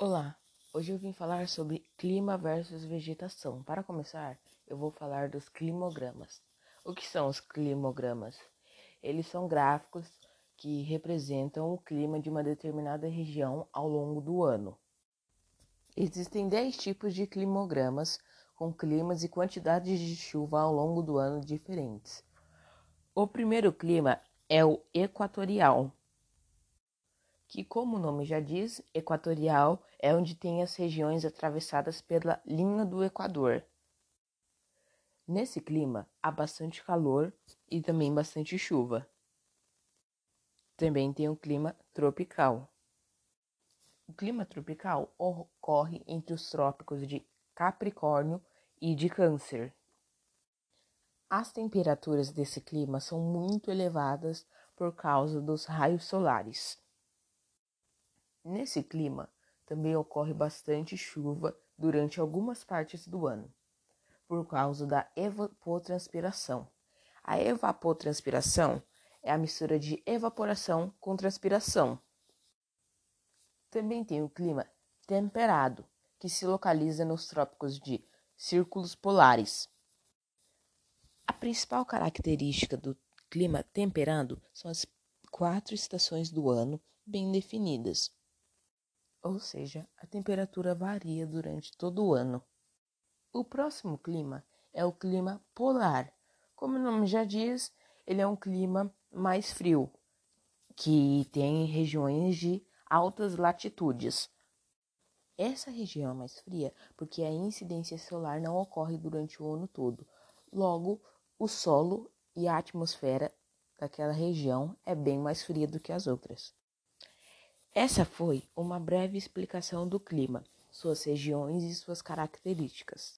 Olá, hoje eu vim falar sobre clima versus vegetação. Para começar, eu vou falar dos climogramas. O que são os climogramas? Eles são gráficos que representam o clima de uma determinada região ao longo do ano. Existem 10 tipos de climogramas com climas e quantidades de chuva ao longo do ano diferentes. O primeiro clima é o equatorial, que, como o nome já diz, equatorial é onde tem as regiões atravessadas pela linha do Equador. Nesse clima há bastante calor e também bastante chuva. Também tem o clima tropical. O clima tropical ocorre entre os trópicos de Capricórnio e de Câncer. As temperaturas desse clima são muito elevadas por causa dos raios solares. Nesse clima, também ocorre bastante chuva durante algumas partes do ano, por causa da evapotranspiração. A evapotranspiração é a mistura de evaporação com transpiração. Também tem o clima temperado, que se localiza nos trópicos de círculos polares. A principal característica do clima temperado são as quatro estações do ano bem definidas ou seja, a temperatura varia durante todo o ano. O próximo clima é o clima polar. Como o nome já diz, ele é um clima mais frio, que tem regiões de altas latitudes. Essa região é mais fria porque a incidência solar não ocorre durante o ano todo. Logo, o solo e a atmosfera daquela região é bem mais fria do que as outras. Essa foi uma breve explicação do clima, suas regiões e suas características.